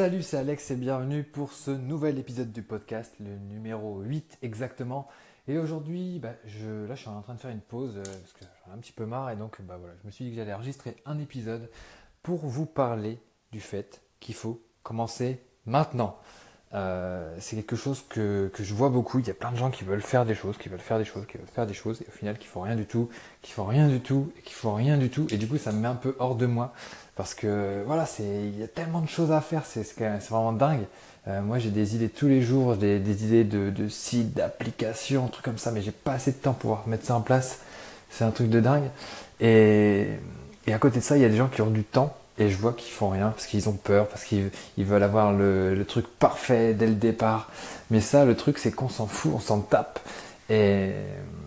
Salut, c'est Alex et bienvenue pour ce nouvel épisode du podcast, le numéro 8 exactement. Et aujourd'hui, bah, là je suis en train de faire une pause euh, parce que j'en ai un petit peu marre et donc bah, voilà, je me suis dit que j'allais enregistrer un épisode pour vous parler du fait qu'il faut commencer maintenant. Euh, c'est quelque chose que, que, je vois beaucoup. Il y a plein de gens qui veulent faire des choses, qui veulent faire des choses, qui veulent faire des choses, et au final qui font rien du tout, qui font rien du tout, qui font rien du tout. Et du coup, ça me met un peu hors de moi parce que voilà, il y a tellement de choses à faire, c'est vraiment dingue. Euh, moi, j'ai des idées tous les jours, des, des idées de, sites, d'applications, trucs comme ça, mais j'ai pas assez de temps pour mettre ça en place. C'est un truc de dingue. Et à côté de ça, il y a des gens qui ont du temps et je vois qu'ils font rien parce qu'ils ont peur, parce qu'ils veulent avoir le, truc parfait dès le départ. Mais ça, le truc, c'est qu'on s'en fout, on s'en tape. Et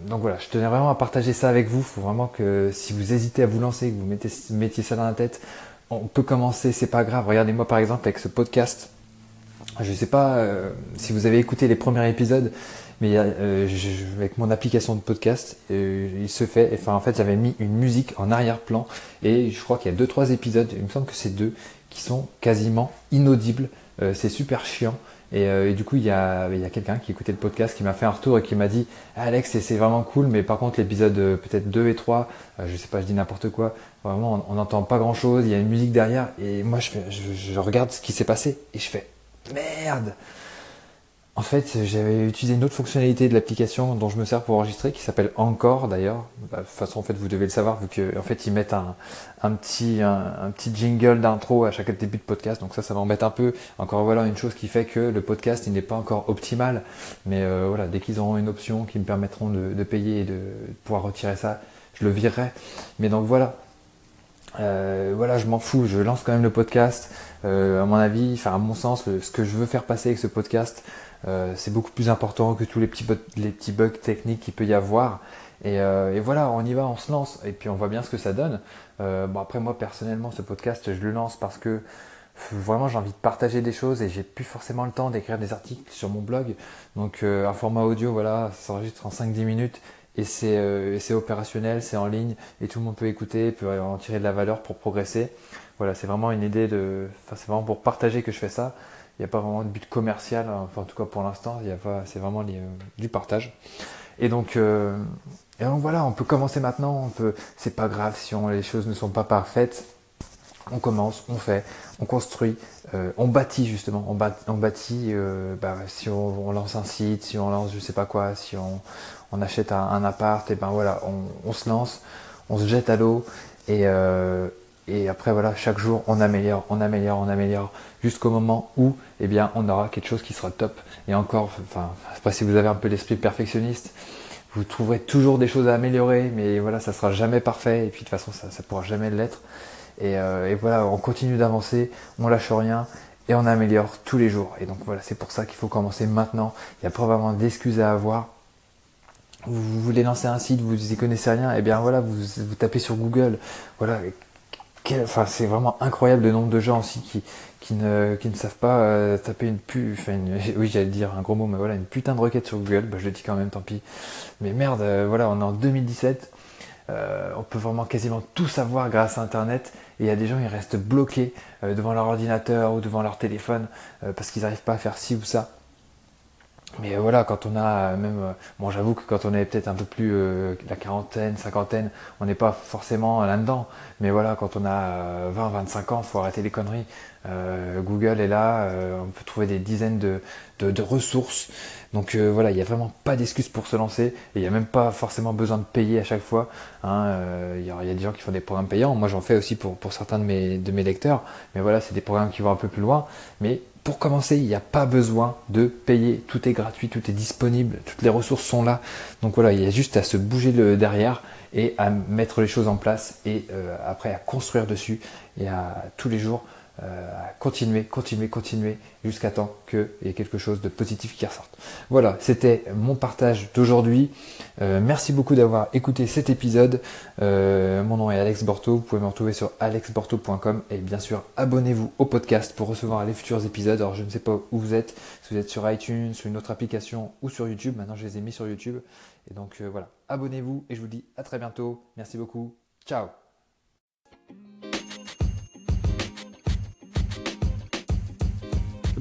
donc voilà, je tenais vraiment à partager ça avec vous. Il faut vraiment que si vous hésitez à vous lancer, que vous mettiez ça dans la tête, on peut commencer, c'est pas grave. Regardez-moi par exemple avec ce podcast. Je ne sais pas euh, si vous avez écouté les premiers épisodes, mais euh, avec mon application de podcast, euh, il se fait, enfin en fait j'avais mis une musique en arrière-plan et je crois qu'il y a deux trois épisodes, il me semble que c'est deux, qui sont quasiment inaudibles. Euh, c'est super chiant. Et, du coup, il y a, y a quelqu'un qui écoutait le podcast qui m'a fait un retour et qui m'a dit Alex, c'est vraiment cool, mais par contre, l'épisode peut-être 2 et 3, je sais pas, je dis n'importe quoi, vraiment, on n'entend pas grand chose, il y a une musique derrière. Et moi, je regarde ce qui s'est passé et je fais Merde en fait, j'avais utilisé une autre fonctionnalité de l'application dont je me sers pour enregistrer, qui s'appelle Encore d'ailleurs. De toute façon, en fait, vous devez le savoir, vu qu'en fait, ils mettent un, petit, un, petit jingle d'intro à chaque début de podcast. Donc ça, ça m'embête un peu. Encore voilà, une chose qui fait que le podcast, il n'est pas encore optimal. Mais euh, voilà, dès qu'ils auront une option qui me permettront de, de, payer et de pouvoir retirer ça, je le virerai. Mais donc voilà. Euh, voilà, je m'en fous, je lance quand même le podcast. Euh, à mon avis, enfin à mon sens, ce que je veux faire passer avec ce podcast, euh, c'est beaucoup plus important que tous les petits, bugs techniques qu'il peut y avoir. Euh, et, voilà, on y va, on se lance, et puis on voit bien ce que ça donne. Euh, bon après moi personnellement, ce podcast, je le lance parce que vraiment j'ai envie de partager des choses et j'ai plus forcément le temps d'écrire des articles sur mon blog. Donc un format audio, voilà, ça s'enregistre en 5-10 minutes et c'est opérationnel, c'est en ligne et tout le monde peut écouter, peut en tirer de la valeur pour progresser. Voilà, c'est vraiment une idée de, enfin c'est vraiment pour partager que je fais ça il n'y a pas vraiment de but commercial, hein. enfin en tout cas pour l'instant, c'est vraiment euh, du partage. Et donc, euh, et donc voilà, on peut commencer maintenant, c'est pas grave si les choses ne sont pas parfaites, on commence, on fait, on construit, euh, on bâtit justement, on, on bâtit, bah, si on, lance un site, si on lance je sais pas quoi, si on, on achète un, appart, et ben voilà, on, on, se lance, on se jette à l'eau et, et après voilà, chaque jour on améliore, on améliore, on améliore, jusqu'au moment où eh bien on aura quelque chose qui sera top. Et encore, enfin, je sais pas si vous avez un peu l'esprit perfectionniste, vous trouverez toujours des choses à améliorer, mais voilà, ça sera jamais parfait, et puis de toute façon ça, ça pourra jamais l'être. Et, euh, et, voilà, on continue d'avancer, on lâche rien, et on améliore tous les jours. Et donc voilà, c'est pour ça qu'il faut commencer maintenant. Il y a probablement d'excuses à avoir. Vous, voulez lancer un site, vous y connaissez rien, et eh bien voilà, vous, vous tapez sur Google, voilà, enfin, c'est vraiment incroyable le nombre de gens aussi qui, qui, ne, qui ne savent pas euh, taper une pu, enfin oui j'allais dire un gros mot, mais voilà, une putain de requête sur Google, bah, je le dis quand même, tant pis. Mais merde, euh, voilà, on est en 2017, euh, on peut vraiment quasiment tout savoir grâce à Internet, et il y a des gens, ils restent bloqués devant leur ordinateur ou devant leur téléphone parce qu'ils n'arrivent pas à faire ci ou ça. Mais voilà, quand on a même, bon j'avoue que quand on est peut-être un peu plus la quarantaine, cinquantaine, on n'est pas forcément là-dedans. Mais voilà, quand on a 20, 25 ans, faut arrêter les conneries. Euh, Google est là, euh, on peut trouver des dizaines de, ressources. Donc euh, voilà, il n'y a vraiment pas d'excuse pour se lancer et il n'y a même pas forcément besoin de payer à chaque fois. Hein. Il y, a, des gens qui font des programmes payants. Moi j'en fais aussi pour, pour certains de mes, lecteurs. Mais voilà, c'est des programmes qui vont un peu plus loin. Mais pour commencer, il n'y a pas besoin de payer. Tout est gratuit, tout est disponible, toutes les ressources sont là. Donc voilà, il y a juste à se bouger derrière et à mettre les choses en place et après à construire dessus et à tous les jours euh, continuer, continuer, continuer jusqu'à temps qu'il y ait quelque chose de positif qui ressorte. Voilà, c'était mon partage d'aujourd'hui. Euh, merci beaucoup d'avoir écouté cet épisode. Euh, mon nom est Alex Borto. Vous pouvez me retrouver sur alexborto.com et bien sûr abonnez-vous au podcast pour recevoir les futurs épisodes. Alors je ne sais pas où vous êtes, si vous êtes sur iTunes, sur une autre application ou sur YouTube. Maintenant je les ai mis sur YouTube. Et donc voilà, abonnez-vous et je vous dis à très bientôt. Merci beaucoup. Ciao